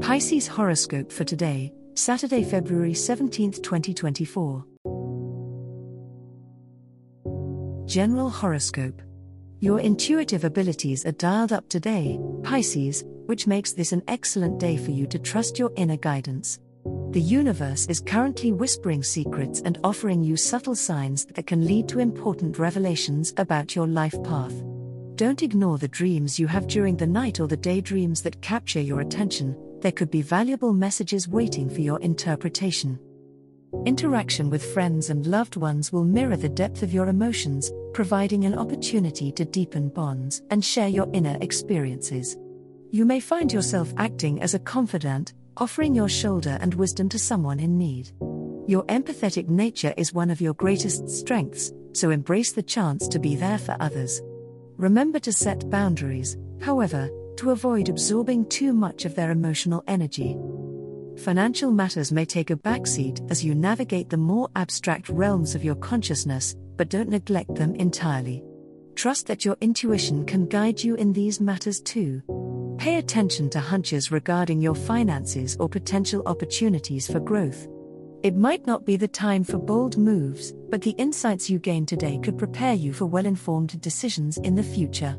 Pisces horoscope for today, Saturday, February 17, 2024. General horoscope. Your intuitive abilities are dialed up today, Pisces, which makes this an excellent day for you to trust your inner guidance. The universe is currently whispering secrets and offering you subtle signs that can lead to important revelations about your life path. Don't ignore the dreams you have during the night or the daydreams that capture your attention, there could be valuable messages waiting for your interpretation. Interaction with friends and loved ones will mirror the depth of your emotions, providing an opportunity to deepen bonds and share your inner experiences. You may find yourself acting as a confidant, offering your shoulder and wisdom to someone in need. Your empathetic nature is one of your greatest strengths, so embrace the chance to be there for others. Remember to set boundaries, however, to avoid absorbing too much of their emotional energy. Financial matters may take a backseat as you navigate the more abstract realms of your consciousness, but don't neglect them entirely. Trust that your intuition can guide you in these matters too. Pay attention to hunches regarding your finances or potential opportunities for growth. It might not be the time for bold moves, but the insights you gain today could prepare you for well informed decisions in the future.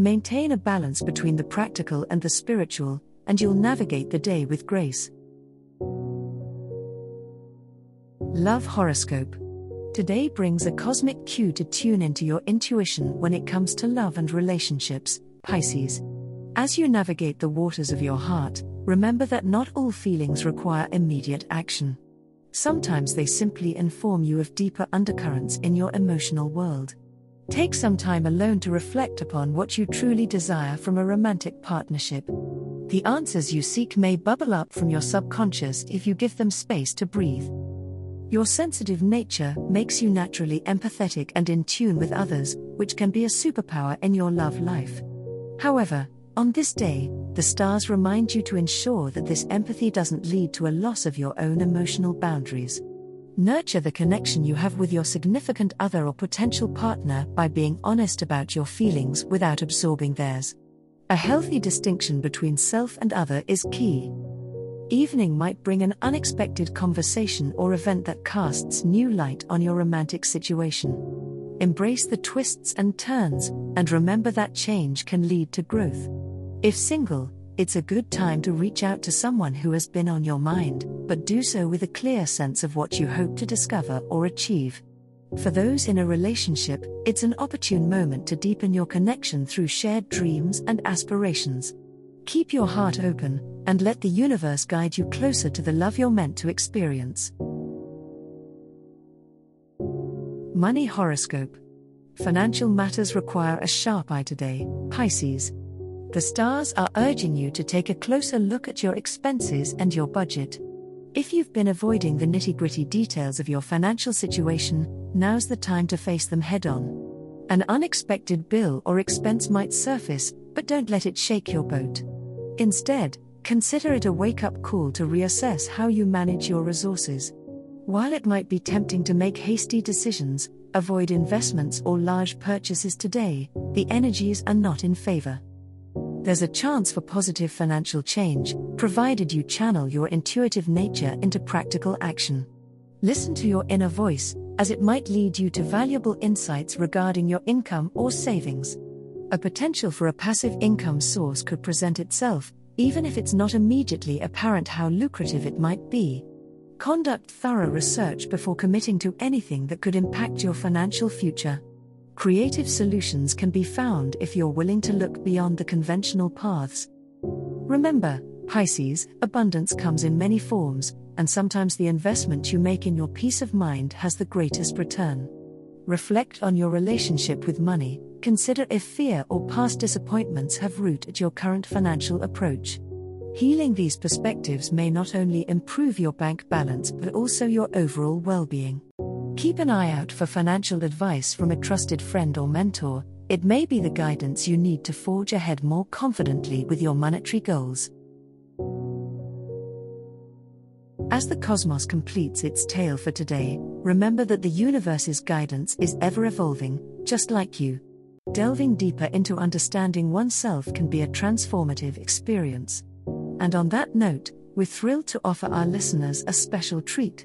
Maintain a balance between the practical and the spiritual, and you'll navigate the day with grace. Love Horoscope. Today brings a cosmic cue to tune into your intuition when it comes to love and relationships, Pisces. As you navigate the waters of your heart, remember that not all feelings require immediate action. Sometimes they simply inform you of deeper undercurrents in your emotional world. Take some time alone to reflect upon what you truly desire from a romantic partnership. The answers you seek may bubble up from your subconscious if you give them space to breathe. Your sensitive nature makes you naturally empathetic and in tune with others, which can be a superpower in your love life. However, on this day, the stars remind you to ensure that this empathy doesn't lead to a loss of your own emotional boundaries. Nurture the connection you have with your significant other or potential partner by being honest about your feelings without absorbing theirs. A healthy distinction between self and other is key. Evening might bring an unexpected conversation or event that casts new light on your romantic situation. Embrace the twists and turns, and remember that change can lead to growth. If single, it's a good time to reach out to someone who has been on your mind, but do so with a clear sense of what you hope to discover or achieve. For those in a relationship, it's an opportune moment to deepen your connection through shared dreams and aspirations. Keep your heart open, and let the universe guide you closer to the love you're meant to experience. Money Horoscope Financial matters require a sharp eye today, Pisces. The stars are urging you to take a closer look at your expenses and your budget. If you've been avoiding the nitty gritty details of your financial situation, now's the time to face them head on. An unexpected bill or expense might surface, but don't let it shake your boat. Instead, consider it a wake up call to reassess how you manage your resources. While it might be tempting to make hasty decisions, avoid investments or large purchases today, the energies are not in favor there's a chance for positive financial change, provided you channel your intuitive nature into practical action. Listen to your inner voice, as it might lead you to valuable insights regarding your income or savings. A potential for a passive income source could present itself, even if it's not immediately apparent how lucrative it might be. Conduct thorough research before committing to anything that could impact your financial future. Creative solutions can be found if you're willing to look beyond the conventional paths. Remember, Pisces, abundance comes in many forms, and sometimes the investment you make in your peace of mind has the greatest return. Reflect on your relationship with money, consider if fear or past disappointments have root at your current financial approach. Healing these perspectives may not only improve your bank balance but also your overall well being. Keep an eye out for financial advice from a trusted friend or mentor, it may be the guidance you need to forge ahead more confidently with your monetary goals. As the cosmos completes its tale for today, remember that the universe's guidance is ever evolving, just like you. Delving deeper into understanding oneself can be a transformative experience. And on that note, we're thrilled to offer our listeners a special treat.